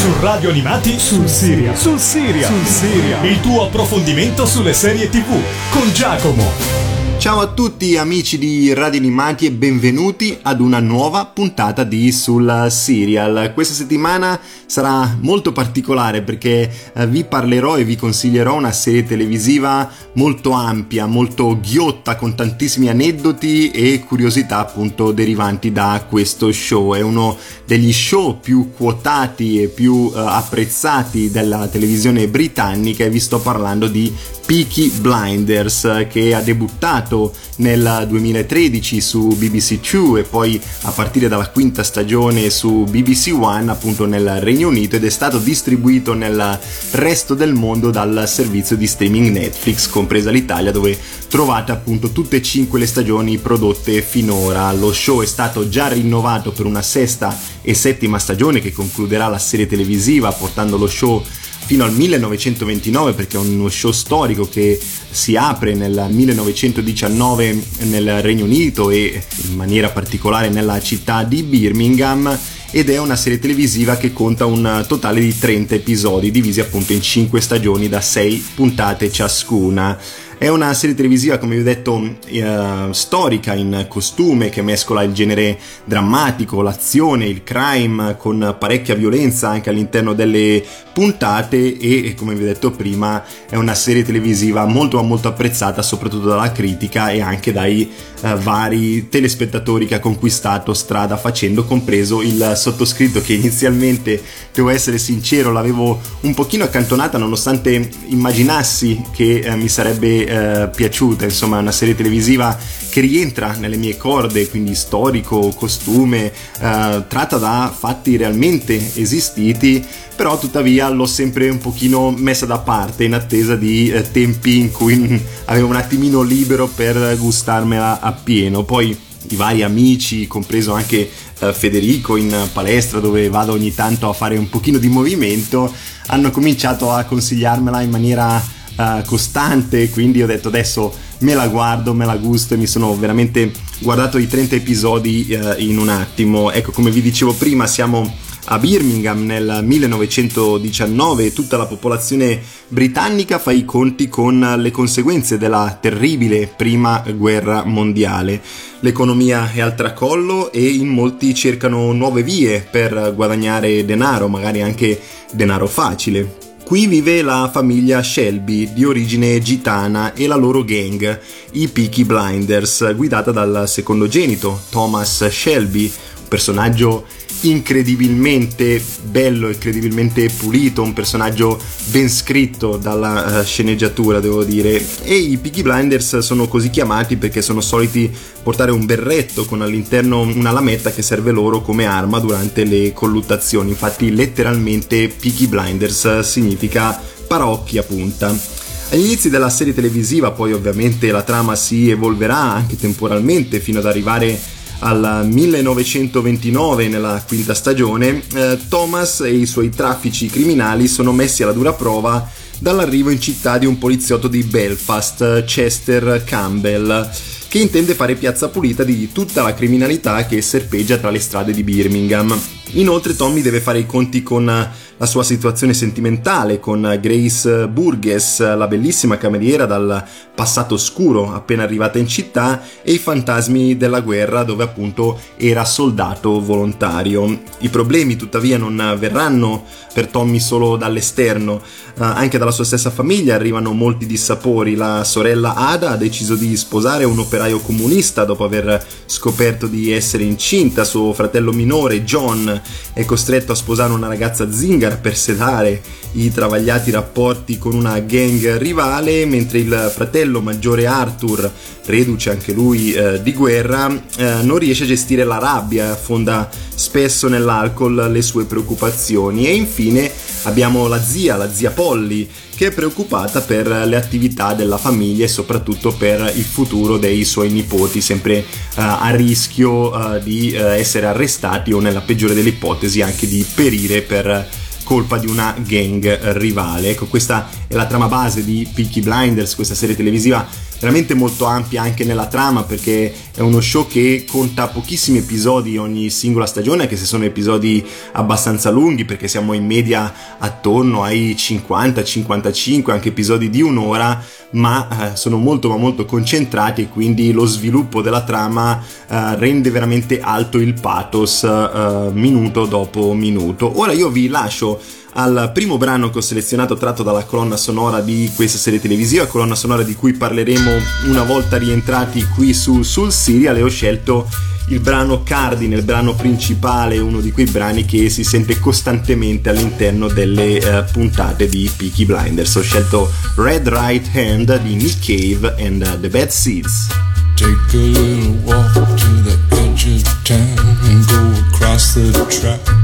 Su Radio Animati sul Siria. Sul Siria. Sul Siria. Il tuo approfondimento sulle serie TV con Giacomo. Ciao a tutti amici di Radio Animati e benvenuti ad una nuova puntata di Sul Serial. Questa settimana sarà molto particolare perché eh, vi parlerò e vi consiglierò una serie televisiva molto ampia, molto ghiotta con tantissimi aneddoti e curiosità appunto derivanti da questo show. È uno degli show più quotati e più eh, apprezzati della televisione britannica e vi sto parlando di Peaky Blinders che ha debuttato nel 2013 su BBC 2 e poi a partire dalla quinta stagione su BBC One appunto nel Regno Unito ed è stato distribuito nel resto del mondo dal servizio di streaming Netflix compresa l'Italia dove trovate appunto tutte e cinque le stagioni prodotte finora. Lo show è stato già rinnovato per una sesta e settima stagione che concluderà la serie televisiva portando lo show fino al 1929 perché è uno show storico che si apre nel 1919 nel Regno Unito e in maniera particolare nella città di Birmingham ed è una serie televisiva che conta un totale di 30 episodi divisi appunto in 5 stagioni da 6 puntate ciascuna. È una serie televisiva, come vi ho detto, eh, storica in costume che mescola il genere drammatico, l'azione, il crime con parecchia violenza anche all'interno delle puntate e, come vi ho detto prima, è una serie televisiva molto molto apprezzata soprattutto dalla critica e anche dai eh, vari telespettatori che ha conquistato strada facendo, compreso il sottoscritto che inizialmente, devo essere sincero, l'avevo un pochino accantonata nonostante immaginassi che eh, mi sarebbe eh, piaciuta, insomma è una serie televisiva che rientra nelle mie corde, quindi storico, costume, eh, tratta da fatti realmente esistiti, però tuttavia l'ho sempre un pochino messa da parte in attesa di eh, tempi in cui avevo un attimino libero per gustarmela appieno. Poi i vari amici, compreso anche eh, Federico in palestra dove vado ogni tanto a fare un pochino di movimento, hanno cominciato a consigliarmela in maniera uh, costante, quindi ho detto adesso me la guardo, me la gusto e mi sono veramente guardato i 30 episodi uh, in un attimo. Ecco, come vi dicevo prima, siamo a Birmingham nel 1919 e tutta la popolazione britannica fa i conti con le conseguenze della terribile prima guerra mondiale. L'economia è al tracollo e in molti cercano nuove vie per guadagnare denaro, magari anche denaro facile. Qui vive la famiglia Shelby, di origine gitana, e la loro gang, i Peaky Blinders, guidata dal secondogenito, Thomas Shelby, personaggio incredibilmente bello, incredibilmente pulito, un personaggio ben scritto dalla uh, sceneggiatura, devo dire. E i Peaky Blinders sono così chiamati perché sono soliti portare un berretto con all'interno una lametta che serve loro come arma durante le colluttazioni. Infatti, letteralmente Peaky Blinders significa parocchia punta. Agli inizi della serie televisiva, poi ovviamente la trama si evolverà anche temporalmente fino ad arrivare al 1929 nella quinta stagione, eh, Thomas e i suoi traffici criminali sono messi alla dura prova dall'arrivo in città di un poliziotto di Belfast, Chester Campbell, che intende fare piazza pulita di tutta la criminalità che serpeggia tra le strade di Birmingham. Inoltre Tommy deve fare i conti con la sua situazione sentimentale con Grace Burgess, la bellissima cameriera dal passato oscuro appena arrivata in città, e i fantasmi della guerra dove appunto era soldato volontario. I problemi tuttavia non verranno per Tommy solo dall'esterno, eh, anche dalla sua stessa famiglia arrivano molti dissapori. La sorella Ada ha deciso di sposare un operaio comunista dopo aver scoperto di essere incinta, suo fratello minore John è costretto a sposare una ragazza zingara per sedare i travagliati rapporti con una gang rivale, mentre il fratello maggiore Arthur, reduce anche lui eh, di guerra, eh, non riesce a gestire la rabbia, affonda spesso nell'alcol le sue preoccupazioni e infine abbiamo la zia, la zia Polly, che è preoccupata per le attività della famiglia e soprattutto per il futuro dei suoi nipoti, sempre uh, a rischio uh, di uh, essere arrestati o nella peggiore delle ipotesi anche di perire per colpa di una gang rivale. Ecco, questa è la trama base di Peaky Blinders, questa serie televisiva veramente molto ampia anche nella trama perché è uno show che conta pochissimi episodi ogni singola stagione, anche se sono episodi abbastanza lunghi perché siamo in media attorno ai 50-55, anche episodi di un'ora, ma eh, sono molto ma molto concentrati e quindi lo sviluppo della trama eh, rende veramente alto il pathos eh, minuto dopo minuto. Ora io vi lascio al primo brano che ho selezionato tratto dalla colonna sonora di questa serie televisiva, colonna sonora di cui parleremo una volta rientrati qui su Sul Serial e ho scelto il brano cardine, il brano principale, uno di quei brani che si sente costantemente all'interno delle uh, puntate di Peaky Blinders. Ho scelto Red Right Hand di Nick Cave and uh, The Bad Seeds. Take a little walk to the edge of town and go across the track.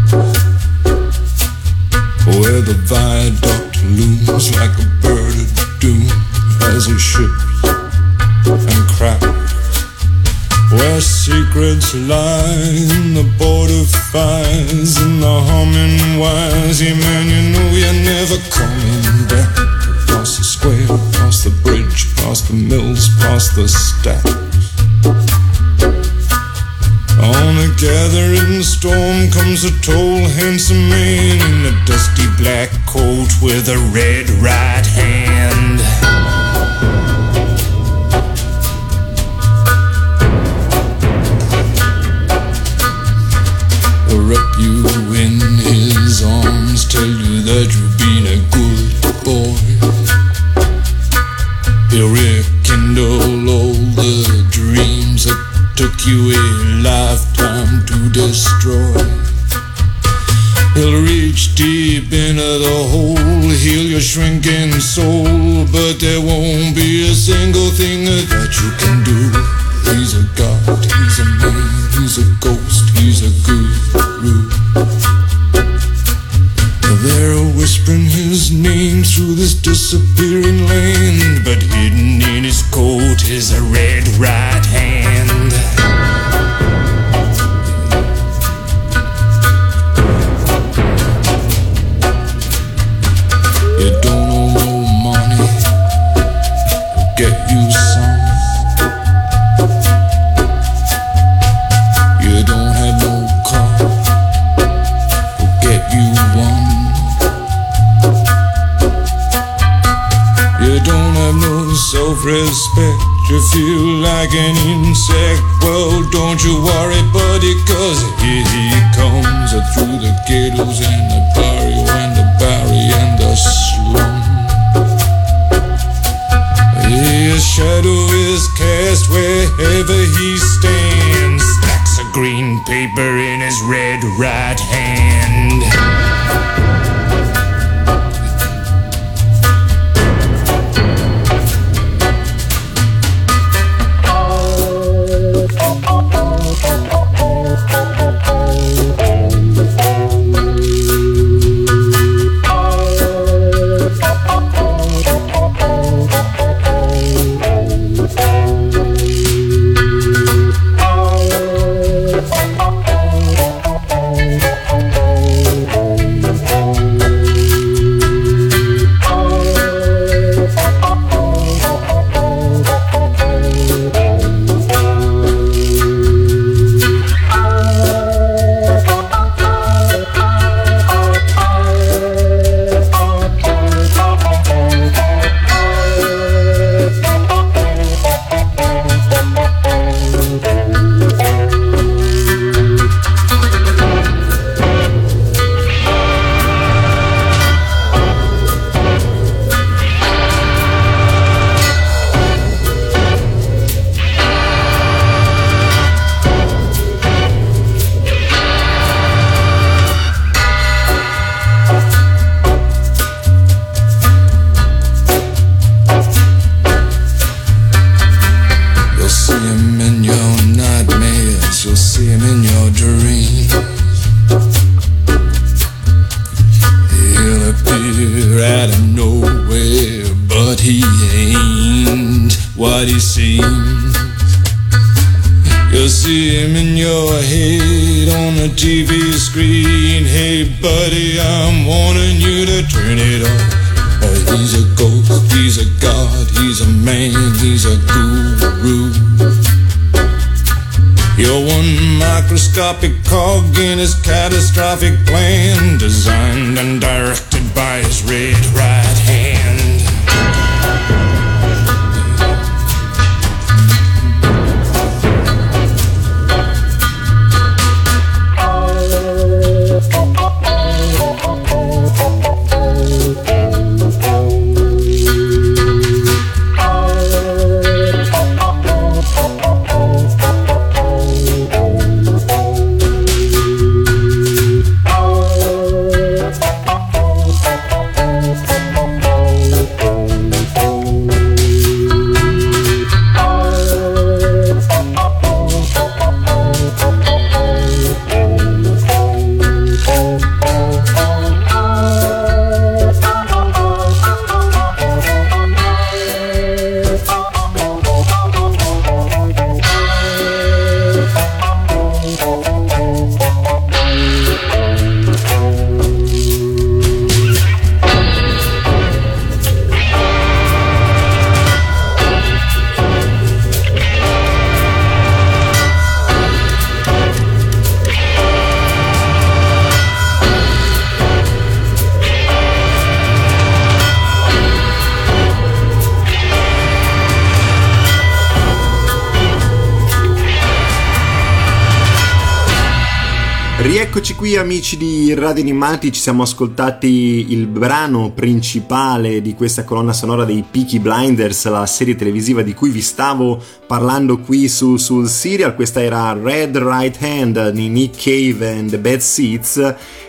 Where the viaduct looms like a bird of doom as it ships and cracks. Where secrets lie in the border fires and the humming wires. Yeah, man, you know you're never coming back. Past the square, past the bridge, past the mills, past the stacks. On a gathering storm comes a tall, handsome man in a dusty black coat with a red right hand. Wrap you in his arms, tell you that you've been a good boy. He'll rekindle all the dreams that took you a shrinking soul, get you some. You don't have no car, get you one. You don't have no self-respect. You feel like an insect. Well, don't you worry, buddy, cause here he comes uh, through the ghettos and the His shadow is cast wherever he stands. Stacks of green paper in his red right hand. Amici di Radio Animati, ci siamo ascoltati il brano principale di questa colonna sonora dei Peaky Blinders, la serie televisiva di cui vi stavo parlando qui su, sul serial, questa era Red Right Hand di Nick Cave and the Bad Seats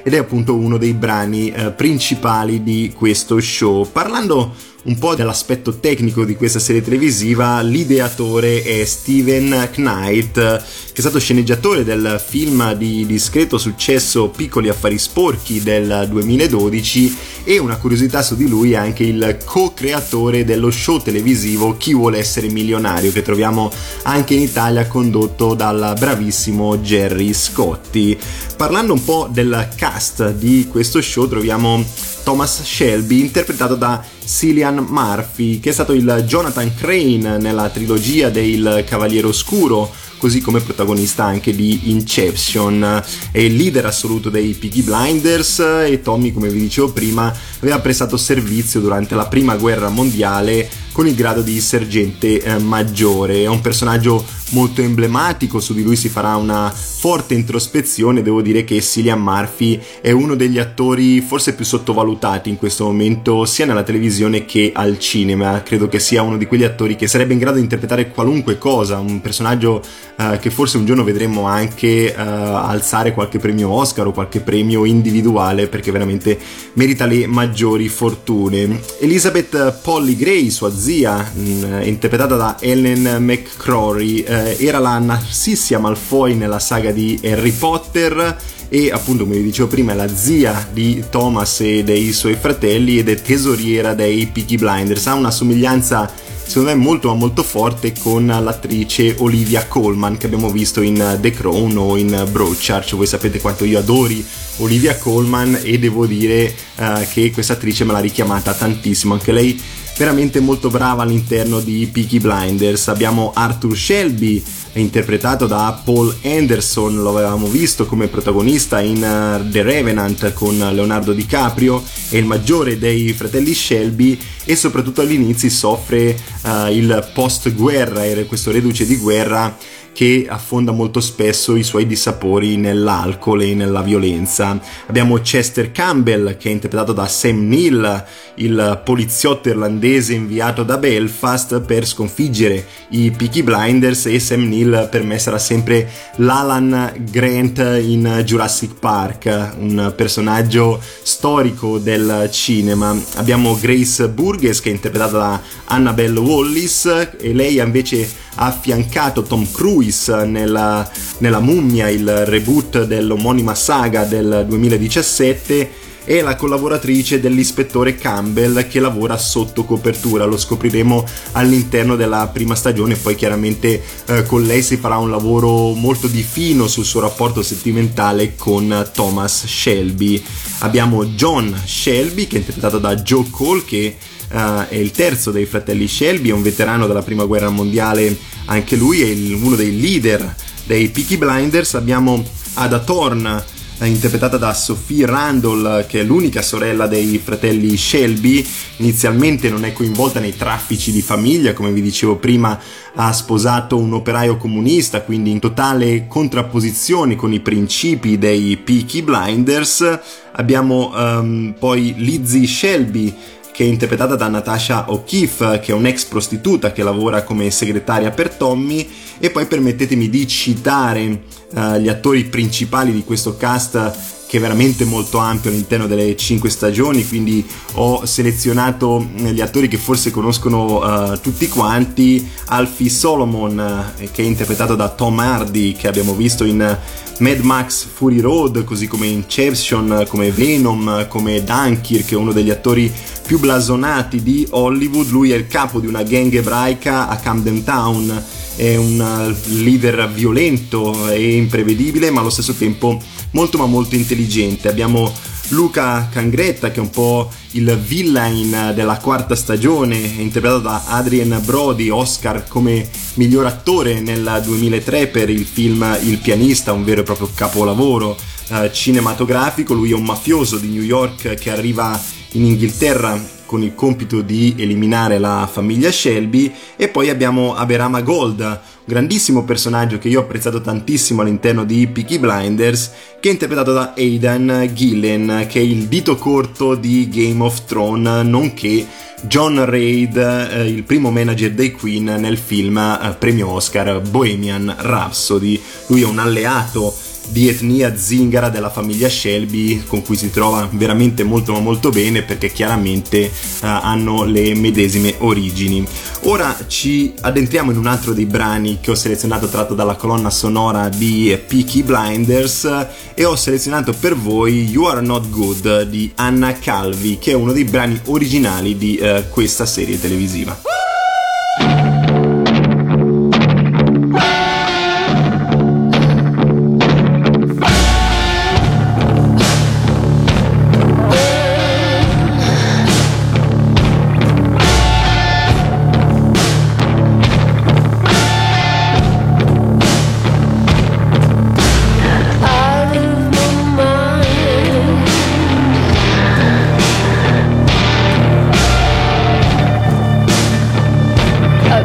ed è appunto uno dei brani eh, principali di questo show. Parlando un po' dell'aspetto tecnico di questa serie televisiva, l'ideatore è Steven Knight, che è stato sceneggiatore del film di discreto successo Piccoli affari sporchi del 2012 e una curiosità su di lui è anche il co-creatore dello show televisivo Chi vuole essere milionario, che troviamo anche in Italia condotto dal bravissimo Jerry Scotti. Parlando un po' del cast di questo show troviamo Thomas Shelby interpretato da Cillian Murphy che è stato il Jonathan Crane nella trilogia del Cavaliere Oscuro così come protagonista anche di Inception. È il leader assoluto dei Piggy Blinders e Tommy, come vi dicevo prima, aveva prestato servizio durante la prima guerra mondiale con il grado di sergente eh, maggiore. È un personaggio molto emblematico, su di lui si farà una forte introspezione. Devo dire che Cillian Murphy è uno degli attori forse più sottovalutati in questo momento, sia nella televisione che al cinema. Credo che sia uno di quegli attori che sarebbe in grado di interpretare qualunque cosa, un personaggio eh, che forse un giorno vedremo anche eh, alzare qualche premio Oscar o qualche premio individuale perché veramente merita le maggiori fortune. Elizabeth Polly Gray, sua zia, mh, interpretata da Ellen McCrory, eh, era la Narsissia Malfoy nella saga di Harry Potter e appunto come vi dicevo prima è la zia di Thomas e dei suoi fratelli ed è tesoriera dei Peaky Blinders. Ha una somiglianza secondo me molto molto forte con l'attrice Olivia Colman che abbiamo visto in The Crown o in Broadchurch. Voi sapete quanto io adori Olivia Colman e devo dire uh, che questa attrice me l'ha richiamata tantissimo. Anche lei veramente molto brava all'interno di Peaky Blinders. Abbiamo Arthur Shelby interpretato da Paul Anderson, lo avevamo visto come protagonista in uh, The Revenant con Leonardo DiCaprio, è il maggiore dei fratelli Shelby e soprattutto all'inizio soffre uh, il post guerra, era questo reduce di guerra che affonda molto spesso i suoi dissapori nell'alcol e nella violenza. Abbiamo Chester Campbell che è interpretato da Sam Neill, il poliziotto irlandese inviato da Belfast per sconfiggere i Peaky Blinders e Sam Neill per me sarà sempre l'Alan Grant in Jurassic Park, un personaggio storico del cinema. Abbiamo Grace Burgess che è interpretata da Annabelle Wallis e lei invece ha affiancato Tom Cruise nella, nella mummia, il reboot dell'omonima saga del 2017 è la collaboratrice dell'ispettore Campbell che lavora sotto copertura, lo scopriremo all'interno della prima stagione, poi chiaramente eh, con lei si farà un lavoro molto di fino sul suo rapporto sentimentale con Thomas Shelby. Abbiamo John Shelby che è interpretato da Joe Cole che uh, è il terzo dei fratelli Shelby, è un veterano della prima guerra mondiale, anche lui è il, uno dei leader dei Peaky Blinders. Abbiamo Ada Thorne interpretata da Sophie Randall, che è l'unica sorella dei fratelli Shelby. Inizialmente non è coinvolta nei traffici di famiglia, come vi dicevo prima, ha sposato un operaio comunista, quindi in totale contrapposizione con i principi dei Peaky Blinders. Abbiamo um, poi Lizzie Shelby, che è interpretata da Natasha O'Keefe, che è un'ex prostituta che lavora come segretaria per Tommy, e poi permettetemi di citare uh, gli attori principali di questo cast che è veramente molto ampio all'interno delle cinque stagioni, quindi ho selezionato eh, gli attori che forse conoscono uh, tutti quanti, Alfie Solomon, uh, che è interpretato da Tom Hardy, che abbiamo visto in Mad Max Fury Road, così come Inception, come Venom, come Dunkirk, uno degli attori più blasonati di Hollywood, lui è il capo di una gang ebraica a Camden Town, è un leader violento e imprevedibile, ma allo stesso tempo molto ma molto intelligente. Abbiamo Luca Cangretta che è un po' il villain della quarta stagione, interpretato da Adrian Brody, Oscar come miglior attore nel 2003 per il film Il pianista, un vero e proprio capolavoro eh, cinematografico. Lui è un mafioso di New York che arriva in Inghilterra con il compito di eliminare la famiglia Shelby e poi abbiamo Aberama Gold, grandissimo personaggio che io ho apprezzato tantissimo all'interno di Peaky Blinders, che è interpretato da Aidan Gillen, che è il dito corto di Game of Thrones, nonché John Reid, eh, il primo manager dei Queen nel film eh, premio Oscar Bohemian Rhapsody. Lui è un alleato di etnia zingara della famiglia Shelby con cui si trova veramente molto ma molto bene perché chiaramente uh, hanno le medesime origini. Ora ci addentriamo in un altro dei brani che ho selezionato tratto dalla colonna sonora di Peaky Blinders e ho selezionato per voi You Are Not Good di Anna Calvi che è uno dei brani originali di uh, questa serie televisiva.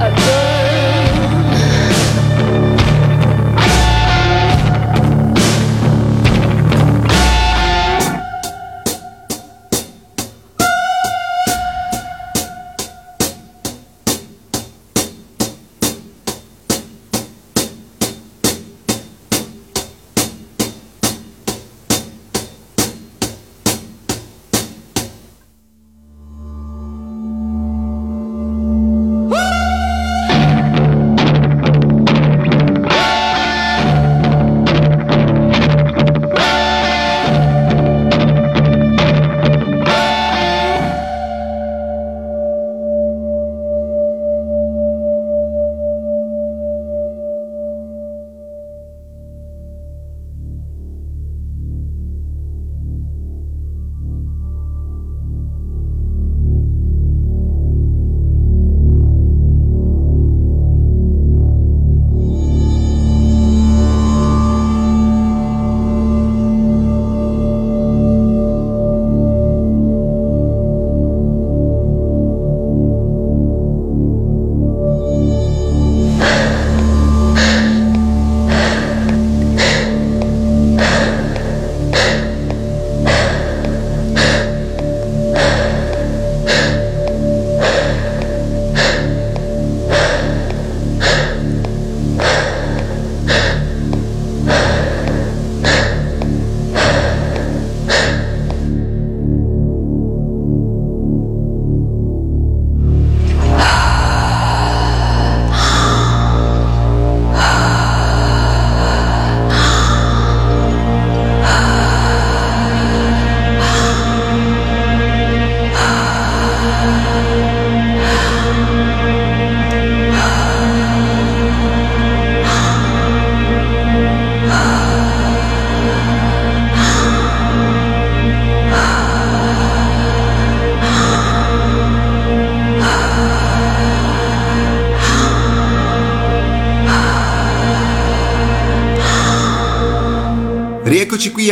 a, a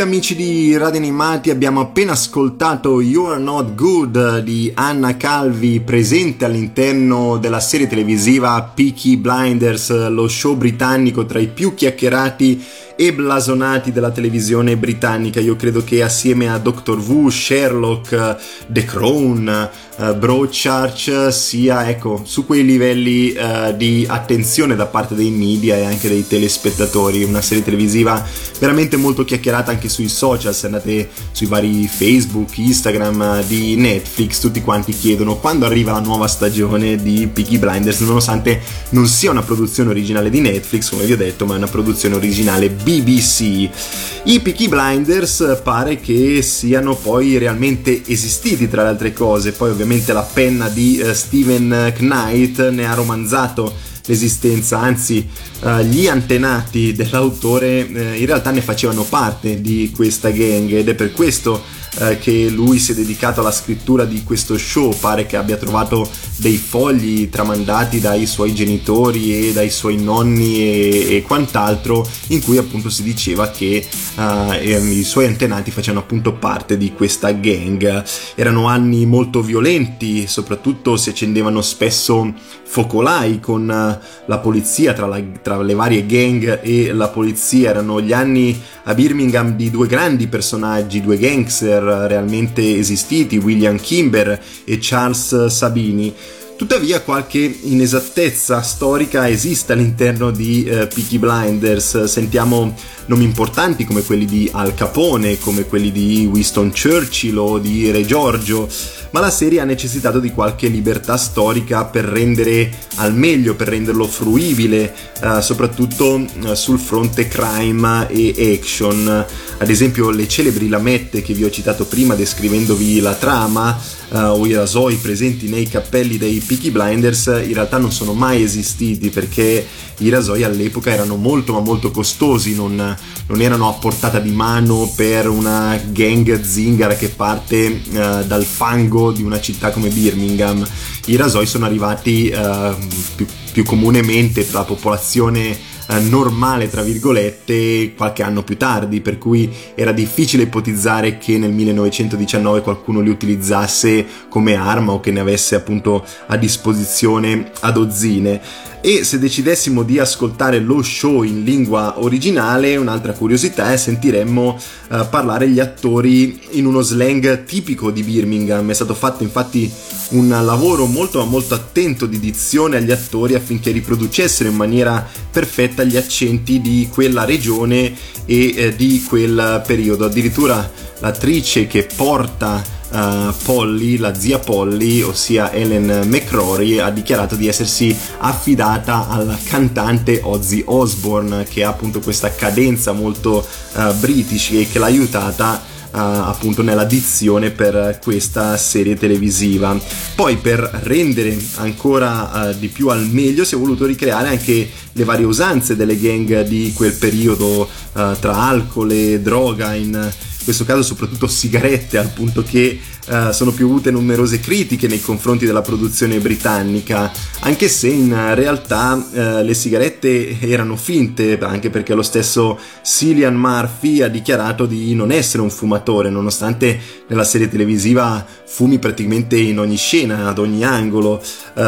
amici di Radio Animati, abbiamo appena ascoltato You're Not Good di Anna Calvi presente all'interno della serie televisiva Peaky Blinders, lo show britannico tra i più chiacchierati e blasonati della televisione britannica. Io credo che assieme a Doctor Who, Sherlock, The Crown, uh, sia ecco, su quei livelli uh, di attenzione da parte dei media e anche dei telespettatori. Una serie televisiva veramente molto chiacchierata anche sui social, se andate sui vari Facebook, Instagram di Netflix, tutti quanti chiedono quando arriva la nuova stagione di Peaky Blinders, nonostante non sia una produzione originale di Netflix, come vi ho detto, ma è una produzione originale BBC. I Peaky Blinders pare che siano poi realmente esistiti tra le altre cose, poi ovviamente la penna di uh, Steven Knight ne ha romanzato l'esistenza, anzi uh, gli antenati dell'autore uh, in realtà ne facevano parte di questa gang ed è per questo uh, che lui si è dedicato alla scrittura di questo show, pare che abbia trovato dei fogli tramandati dai suoi genitori e dai suoi nonni e, e quant'altro in cui appunto si diceva che i suoi antenati facevano appunto parte di questa gang. Erano anni molto violenti, soprattutto si accendevano spesso focolai con la polizia, tra, la, tra, le varie gang e la polizia. Erano gli anni a Birmingham di due grandi personaggi, due gangster realmente esistiti, William Kimber e Charles Sabini. Tuttavia qualche inesattezza storica esiste all'interno di uh, Peaky Blinders, sentiamo nomi importanti come quelli di Al Capone, come quelli di Winston Churchill o di Re Giorgio, ma la serie ha necessitato di qualche libertà storica per rendere al meglio, per renderlo fruibile, uh, soprattutto uh, sul fronte crime e action. Ad esempio le celebri lamette che vi ho citato prima descrivendovi la trama uh, o i rasoi presenti nei cappelli dei Peaky Blinders in realtà non sono mai esistiti perché i rasoi all'epoca erano molto ma molto costosi, non, non erano a portata di mano per una gang zingara che parte uh, dal fango di una città come Birmingham. I rasoi sono arrivati uh, più, più comunemente tra la popolazione eh, normale, tra virgolette, qualche anno più tardi, per cui era difficile ipotizzare che nel 1919 qualcuno li utilizzasse come arma o che ne avesse appunto a disposizione a dozzine. E se decidessimo di ascoltare lo show in lingua originale, un'altra curiosità è sentiremmo uh, parlare gli attori in uno slang tipico di Birmingham. È stato fatto infatti un lavoro molto molto attento di dizione agli attori affinché riproducessero in maniera perfetta gli accenti di quella regione e eh, di quel periodo. Addirittura l'attrice che porta uh, Polly, la zia Polly, ossia Ellen McCrory, ha dichiarato di essersi affidata al cantante Ozzy Osbourne, che ha appunto questa cadenza molto uh, british e che l'ha aiutata Uh, appunto nella dizione per questa serie televisiva. Poi per rendere ancora uh, di più al meglio si è voluto ricreare anche le varie usanze delle gang di quel periodo uh, tra alcol e droga in in questo caso soprattutto sigarette, al punto che uh, sono piovute numerose critiche nei confronti della produzione britannica, anche se in realtà uh, le sigarette erano finte, anche perché lo stesso Cillian Murphy ha dichiarato di non essere un fumatore, nonostante nella serie televisiva fumi praticamente in ogni scena, ad ogni angolo, uh,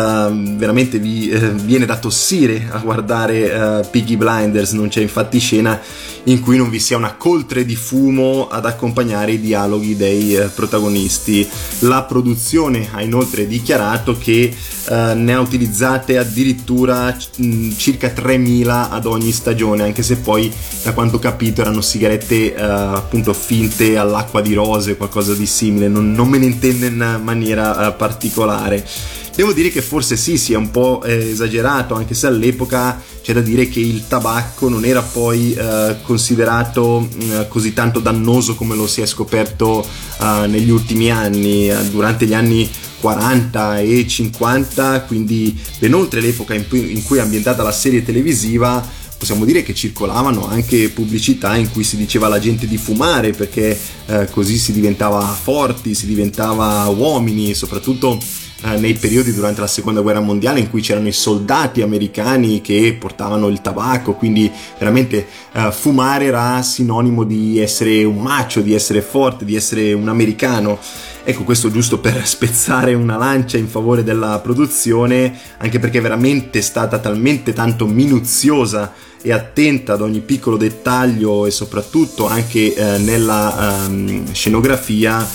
veramente vi viene da tossire a guardare Piggy Blinders, non c'è infatti scena in cui non vi sia una coltre di fumo ad accompagnare i dialoghi dei eh, protagonisti. La produzione ha inoltre dichiarato che eh, ne ha utilizzate addirittura mh, circa 3000 ad ogni stagione, anche se poi da quanto ho capito erano sigarette eh, appunto finte all'acqua di rose, qualcosa di simile, non, non me ne intende in maniera eh, particolare. Devo dire che forse sì, sia un po' eh, esagerato, anche se all'epoca c'è da dire che il tabacco non era poi eh, considerato eh, così tanto dannoso come lo si è scoperto eh, negli ultimi anni, eh, durante gli anni 40 e 50, quindi ben oltre l'epoca in cui, in cui è ambientata la serie televisiva possiamo dire che circolavano anche pubblicità in cui si diceva alla gente di fumare perché eh, così si diventava forti, si diventava uomini, soprattutto eh, nei periodi durante la seconda guerra mondiale in cui c'erano i soldati americani che portavano il tabacco, quindi veramente eh, fumare era sinonimo di essere un macio, di essere forte, di essere un americano. Ecco, questo giusto per spezzare una lancia in favore della produzione, anche perché è veramente stata talmente tanto minuziosa e attenta ad ogni piccolo dettaglio e soprattutto anche eh, nella um, scenografia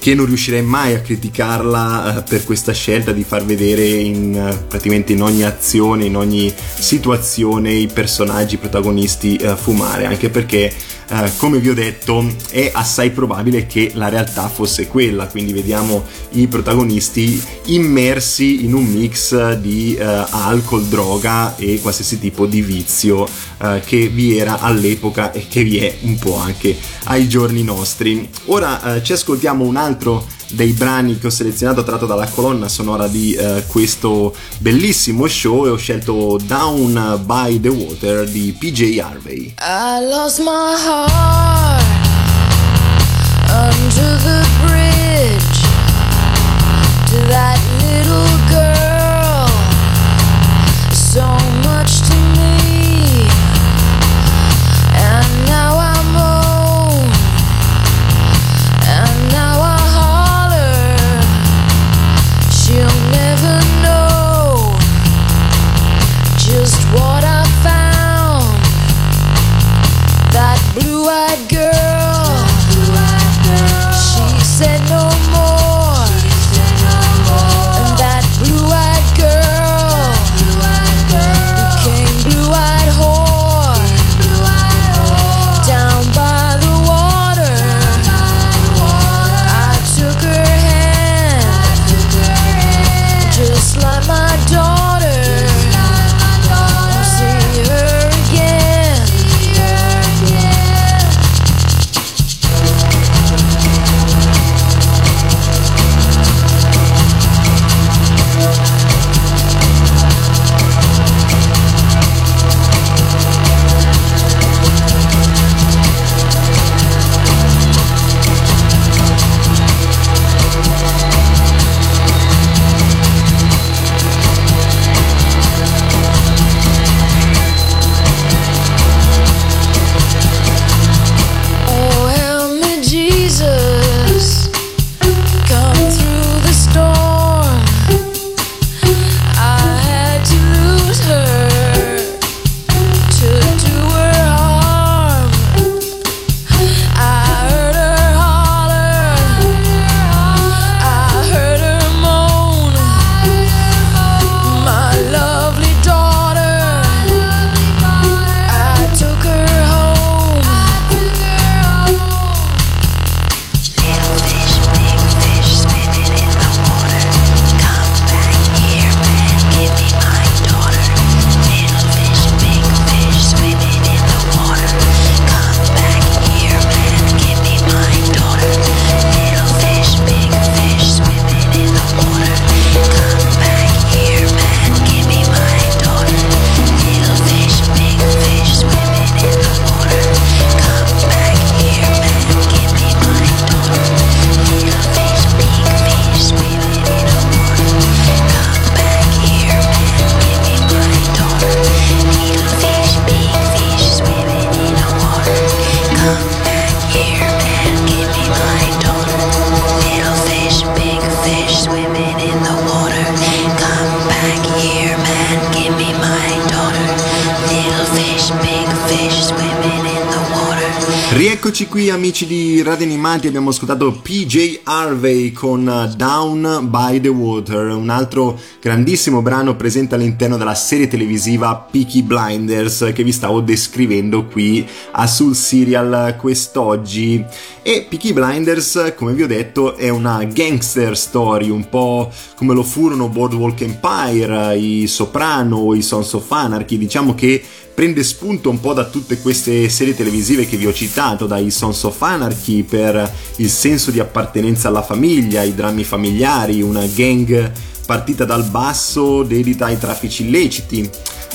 che non riuscirei mai a criticarla eh, per questa scelta di far vedere in, eh, praticamente in ogni azione, in ogni situazione i personaggi protagonisti uh, fumare, anche perché uh, come vi ho detto è assai probabile che la realtà fosse quella, quindi vediamo i protagonisti immersi in un mix di uh, alcol, droga e qualsiasi tipo di vizio che vi era all'epoca e che vi è un po' anche ai giorni nostri. Ora ci ascoltiamo un altro dei brani che ho selezionato tratto dalla colonna sonora di uh, questo bellissimo show e ho scelto Down by the Water di PJ Harvey. I lost my heart under the bridge to that little girl so just walk. Animati, abbiamo ascoltato PJ Harvey con uh, Down by the Water, un altro grandissimo brano presente all'interno della serie televisiva Peaky Blinders che vi stavo descrivendo qui a Sul Serial quest'oggi. E Peaky Blinders, come vi ho detto, è una gangster story, un po' come lo furono Boardwalk Empire, i Soprano, i Sons of Anarchy, diciamo che prende spunto un po' da tutte queste serie televisive che vi ho citato, dai Sons of Anarchy per il senso di appartenenza alla famiglia, i drammi familiari, una gang partita dal basso dedita ai traffici illeciti.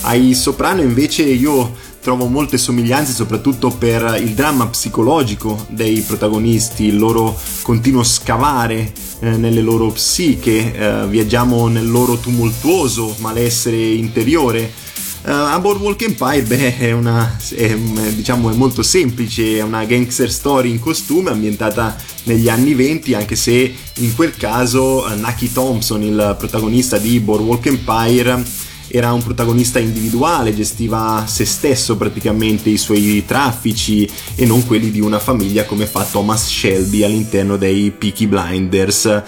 Ai Soprano invece io trovo molte somiglianze soprattutto per il dramma psicologico dei protagonisti, il loro continuo scavare eh, nelle loro psiche, eh, viaggiamo nel loro tumultuoso malessere interiore. Uh, a Boardwalk Empire beh, è, una, è, diciamo, è molto semplice, è una gangster story in costume ambientata negli anni 20, anche se in quel caso uh, Naki Thompson, il protagonista di Boardwalk Empire, era un protagonista individuale, gestiva se stesso praticamente i suoi traffici e non quelli di una famiglia come fa Thomas Shelby all'interno dei Peaky Blinders.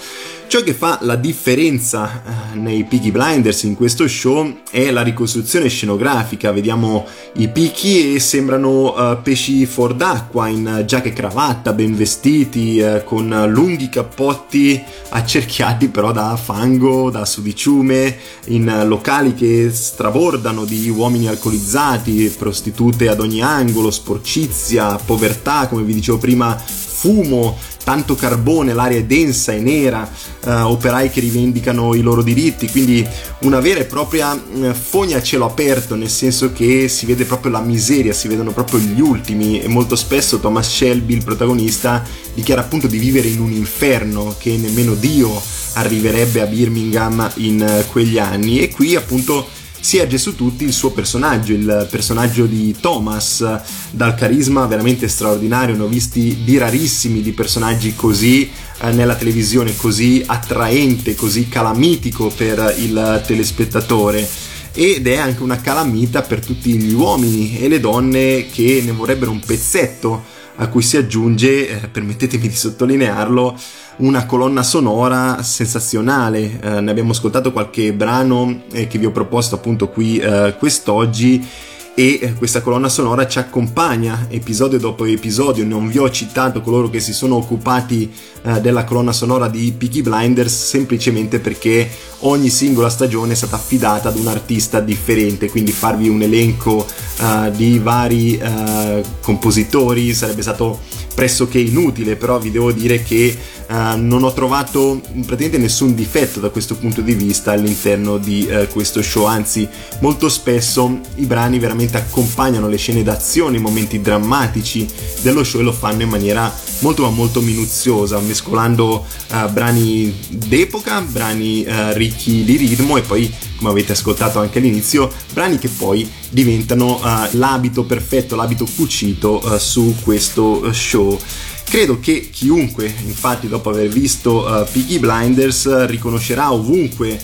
Ciò che fa la differenza eh, nei Peaky Blinders in questo show è la ricostruzione scenografica. Vediamo i picchi e sembrano uh, pesci fuor d'acqua in giacche e cravatta, ben vestiti, uh, con lunghi cappotti accerchiati però da fango, da sudiciume, in locali che strabordano di uomini alcolizzati, prostitute ad ogni angolo, sporcizia, povertà, come vi dicevo prima, fumo, tanto carbone, l'aria è densa e nera, eh, operai che rivendicano i loro diritti, quindi una vera e propria eh, fogna a cielo aperto, nel senso che si vede proprio la miseria, si vedono proprio gli ultimi e molto spesso Thomas Shelby, il protagonista, dichiara appunto di vivere in un inferno che nemmeno Dio arriverebbe a Birmingham in eh, quegli anni. E qui appunto si erge su tutti il suo personaggio, il personaggio di Thomas, dal carisma veramente straordinario, ne ho visti di rarissimi di personaggi così eh, nella televisione, così attraente, così calamitico per il telespettatore. Ed è anche una calamita per tutti gli uomini e le donne che ne vorrebbero un pezzetto a cui si aggiunge, eh, permettetemi di sottolinearlo, una colonna sonora sensazionale. Eh, ne abbiamo ascoltato qualche brano eh, che vi ho proposto appunto qui eh, quest'oggi e eh, questa colonna sonora ci accompagna episodio dopo episodio. Non vi ho citato coloro che si sono occupati eh, della colonna sonora di Peaky Blinders semplicemente perché ogni singola stagione è stata affidata ad un artista differente, quindi farvi un elenco uh, di vari uh, compositori sarebbe stato pressoché inutile, però vi devo dire che uh, non ho trovato praticamente nessun difetto da questo punto di vista all'interno di questo show, anzi molto spesso i brani veramente accompagnano le scene d'azione, i momenti drammatici dello show e lo fanno in maniera molto ma molto minuziosa, mescolando brani d'epoca, brani ricchi di ritmo e poi come avete ascoltato anche all'inizio brani che poi diventano uh, l'abito perfetto l'abito cucito uh, su questo show. Credo che chiunque, infatti, dopo aver visto uh, Peaky Blinders, riconoscerà ovunque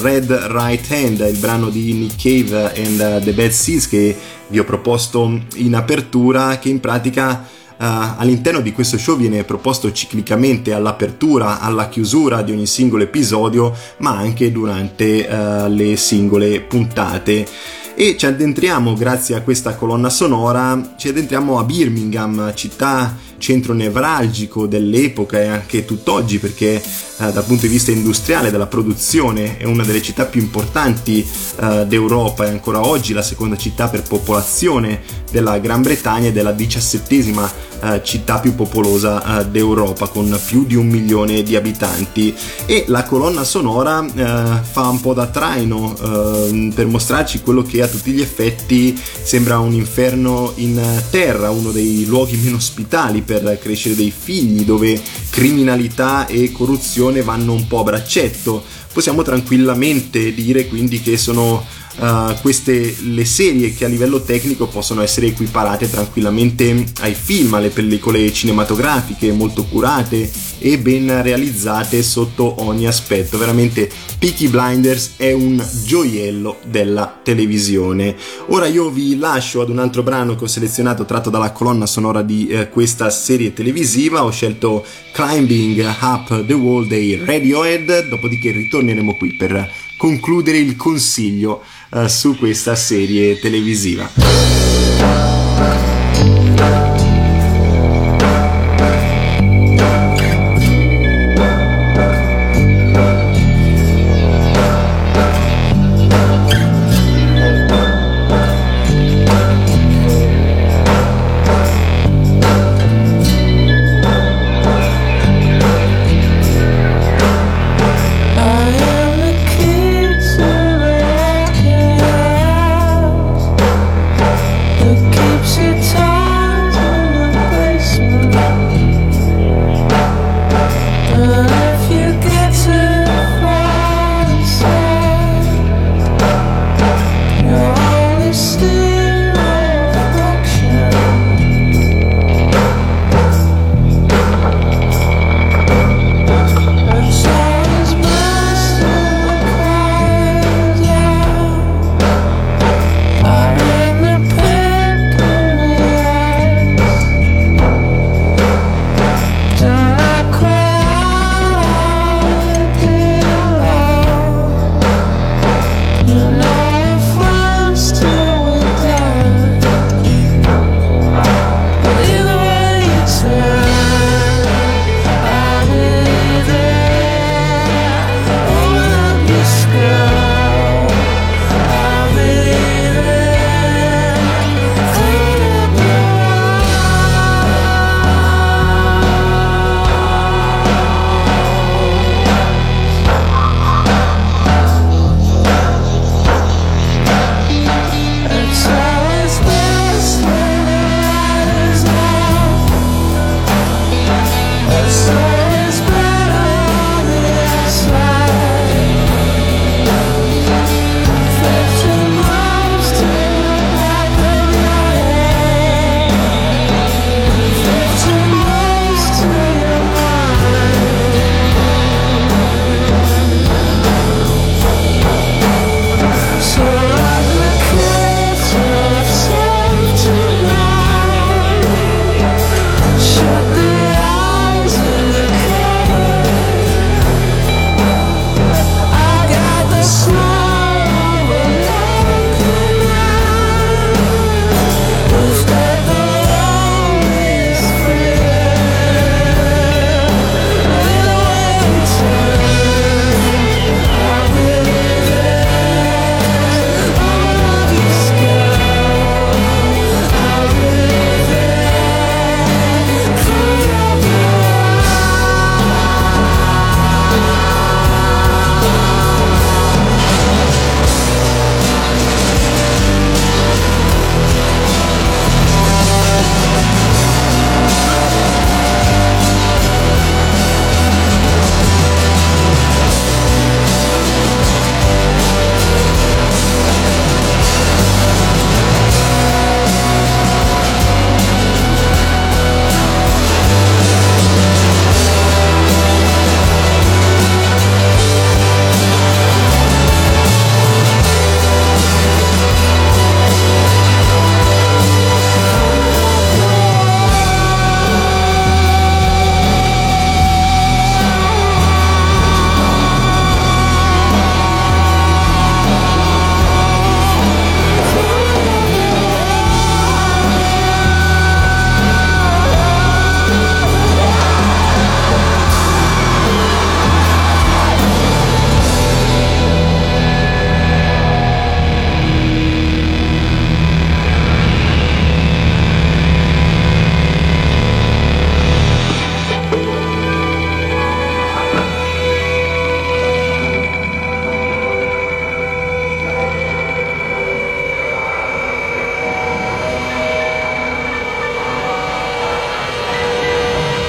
Red Right Hand, il brano di Nick Cave and The Bad Seeds che vi ho proposto in apertura, che in pratica all'interno di questo show viene proposto ciclicamente all'apertura, alla chiusura di ogni singolo episodio, ma anche durante uh, le singole puntate. E ci addentriamo, grazie a questa colonna sonora, ci addentriamo a Birmingham, città centro nevralgico dell'epoca e anche tutt'oggi perché eh, dal punto di vista industriale della produzione è una delle città più importanti eh, d'Europa e ancora oggi la seconda città per popolazione della Gran Bretagna e della diciassettesima eh, città più popolosa eh, d'Europa con più di un milione di abitanti. E la colonna sonora eh, fa un po' da traino eh, per mostrarci quello che a tutti gli effetti sembra un inferno in terra, uno dei luoghi meno ospitali per crescere dei figli, dove criminalità e corruzione vanno un po' a braccetto. Possiamo tranquillamente dire quindi che sono uh, queste le serie che a livello tecnico possono essere equiparate tranquillamente ai film, alle pellicole cinematografiche molto curate e ben realizzate sotto ogni aspetto. Veramente Peaky Blinders è un gioiello della televisione. Ora io vi lascio ad un altro brano che ho selezionato tratto dalla colonna sonora di eh, questa serie televisiva. Ho scelto Climbing Up the Wall dei Radiohead, dopodiché ritorneremo qui per concludere il consiglio uh, su questa serie televisiva.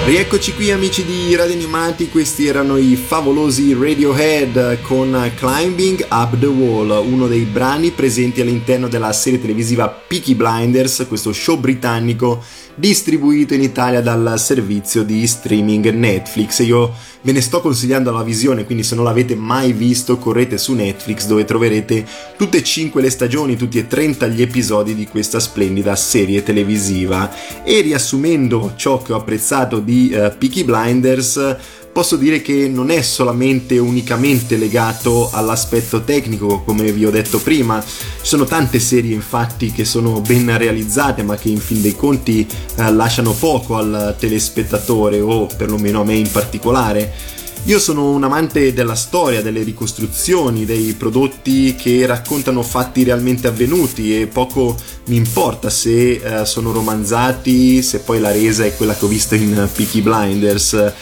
Rieccoci qui amici di Radio Animati, questi erano i favolosi Radiohead con Climbing Up the Wall, uno dei brani presenti all'interno della serie televisiva Peaky Blinders, questo show britannico distribuito in Italia dal servizio di streaming Netflix. Io ve ne sto consigliando la visione, quindi se non l'avete mai visto correte su Netflix dove troverete tutte e 5 le stagioni, tutti e 30 gli episodi di questa splendida serie televisiva. E riassumendo ciò che ho apprezzato di uh, Peaky Blinders, posso dire che non è solamente unicamente legato all'aspetto tecnico, come vi ho detto prima. Ci sono tante serie infatti che sono ben realizzate, ma che in fin dei conti eh, lasciano poco al telespettatore o perlomeno a me in particolare. Io sono un amante della storia, delle ricostruzioni, dei prodotti che raccontano fatti realmente avvenuti e poco mi importa se eh, sono romanzati, se poi la resa è quella che ho visto in Peaky Blinders.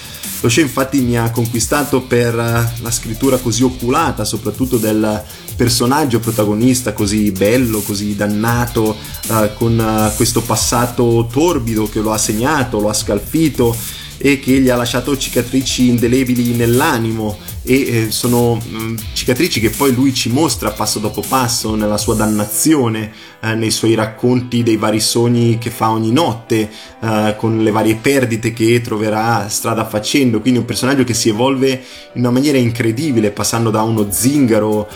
Lo show infatti mi ha conquistato per eh, la scrittura così oculata, soprattutto del personaggio protagonista così bello, così dannato, eh, con eh, questo passato torbido che lo ha segnato, lo ha scalfito e che gli ha lasciato cicatrici indelebili nell'animo e eh, sono mm, cicatrici che poi lui ci mostra passo dopo passo nella sua dannazione, eh, nei suoi racconti dei vari sogni che fa ogni notte, eh, con le varie perdite che troverà strada facendo, quindi un personaggio che si evolve in una maniera incredibile, passando da uno zingaro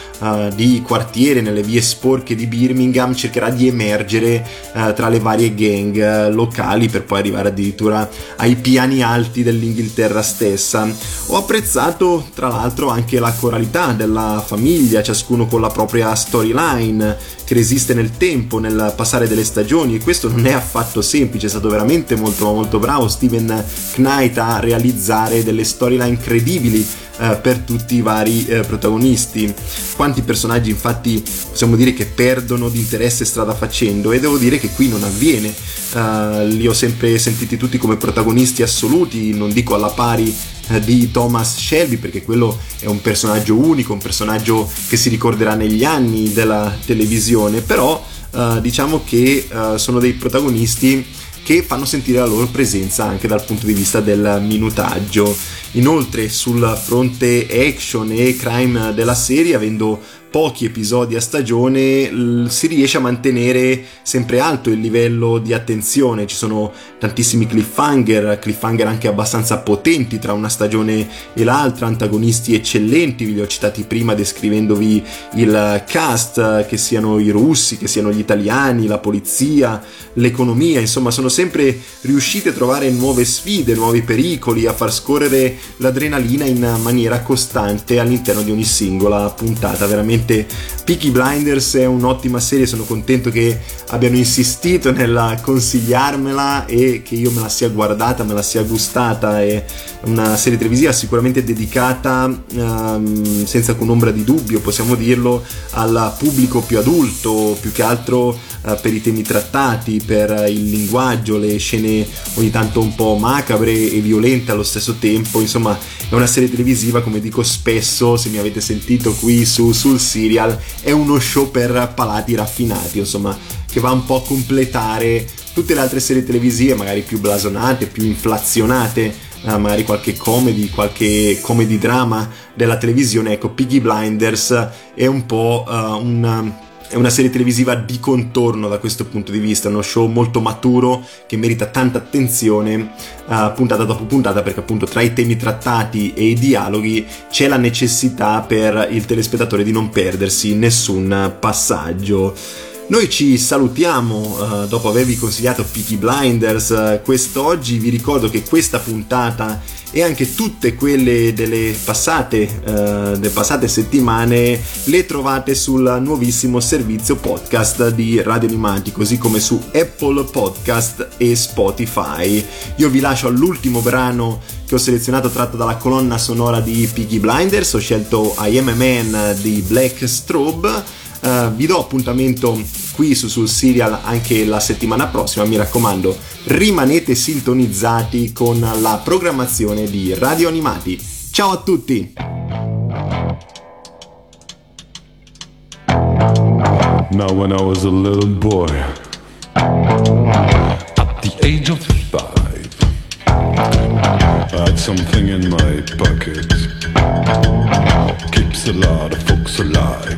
di quartiere nelle vie sporche di Birmingham, cercherà di emergere tra le varie gang locali per poi arrivare addirittura ai piani alti dell'Inghilterra stessa. Ho apprezzato tra l'altro l'altro anche la coralità della famiglia, ciascuno con la propria storyline che resiste nel tempo, nel passare delle stagioni e questo non è affatto semplice, è stato veramente molto molto bravo Steven Knight a realizzare delle storyline credibili eh, per tutti i vari eh, protagonisti. Quanti personaggi infatti possiamo dire che perdono di interesse strada facendo e devo dire che qui non avviene. Uh, li ho sempre sentiti tutti come protagonisti assoluti, non dico alla pari di Thomas Shelby perché quello è un personaggio unico, un personaggio che si ricorderà negli anni della televisione, però uh, diciamo che sono dei protagonisti che fanno sentire la loro presenza anche dal punto di vista del minutaggio. Inoltre sul fronte action e crime della serie, avendo pochi episodi a stagione si riesce a mantenere sempre alto il livello di attenzione, ci sono tantissimi cliffhanger, cliffhanger anche abbastanza potenti tra una stagione e l'altra, antagonisti eccellenti, vi li ho citati prima descrivendovi il cast, che siano i russi, che siano gli italiani, la polizia, l'economia, insomma sono sempre riusciti a trovare nuove sfide, nuovi pericoli, a far scorrere l'adrenalina in maniera costante all'interno di ogni singola puntata, veramente veramente Peaky Blinders è un'ottima serie, sono contento che abbiano insistito nel consigliarmela e che io me la sia guardata, me la sia gustata, è una serie televisiva sicuramente dedicata um, senza con ombra di dubbio, possiamo dirlo, al pubblico più adulto, più che altro uh, per i temi trattati, per il linguaggio, le scene ogni tanto un po' macabre e violente allo stesso tempo, insomma è una serie televisiva come dico spesso, se mi avete sentito qui su, sul serial è uno show per palati raffinati, insomma, che va un po' a completare tutte le altre serie televisive, magari più blasonate, più inflazionate, eh, magari qualche comedy, qualche comedy drama della televisione. Ecco, Piggy Blinders è un po' uh, un è una serie televisiva di contorno da questo punto di vista, uno show molto maturo che merita tanta attenzione uh, puntata dopo puntata perché appunto tra i temi trattati e i dialoghi c'è la necessità per il telespettatore di non perdersi nessun passaggio. Noi ci salutiamo uh, dopo avervi consigliato Peaky Blinders uh, quest'oggi, vi ricordo che questa puntata e anche tutte quelle delle passate, uh, delle passate settimane le trovate sul nuovissimo servizio podcast di Radio Animati, così come su Apple Podcast e Spotify. Io vi lascio all'ultimo brano che ho selezionato tratto dalla colonna sonora di Peaky Blinders, ho scelto I Am a Man di Black Strobe. Uh, vi do appuntamento qui su Sul Serial anche la settimana prossima, mi raccomando, rimanete sintonizzati con la programmazione di Radio Animati. Ciao a tutti! Now when I was a little boy, at the age of five, I had something in my pocket, keeps a lot of folks alive.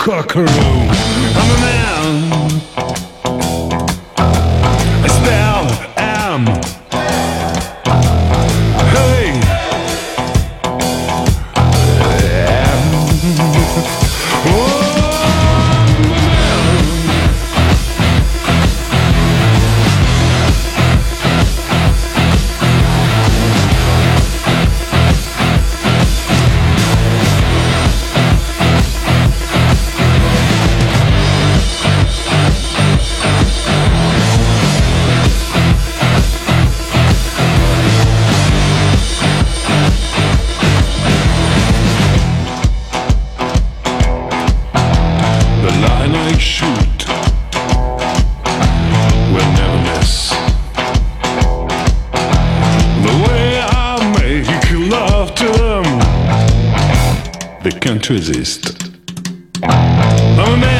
Cookery. can't resist. I'm oh, a man.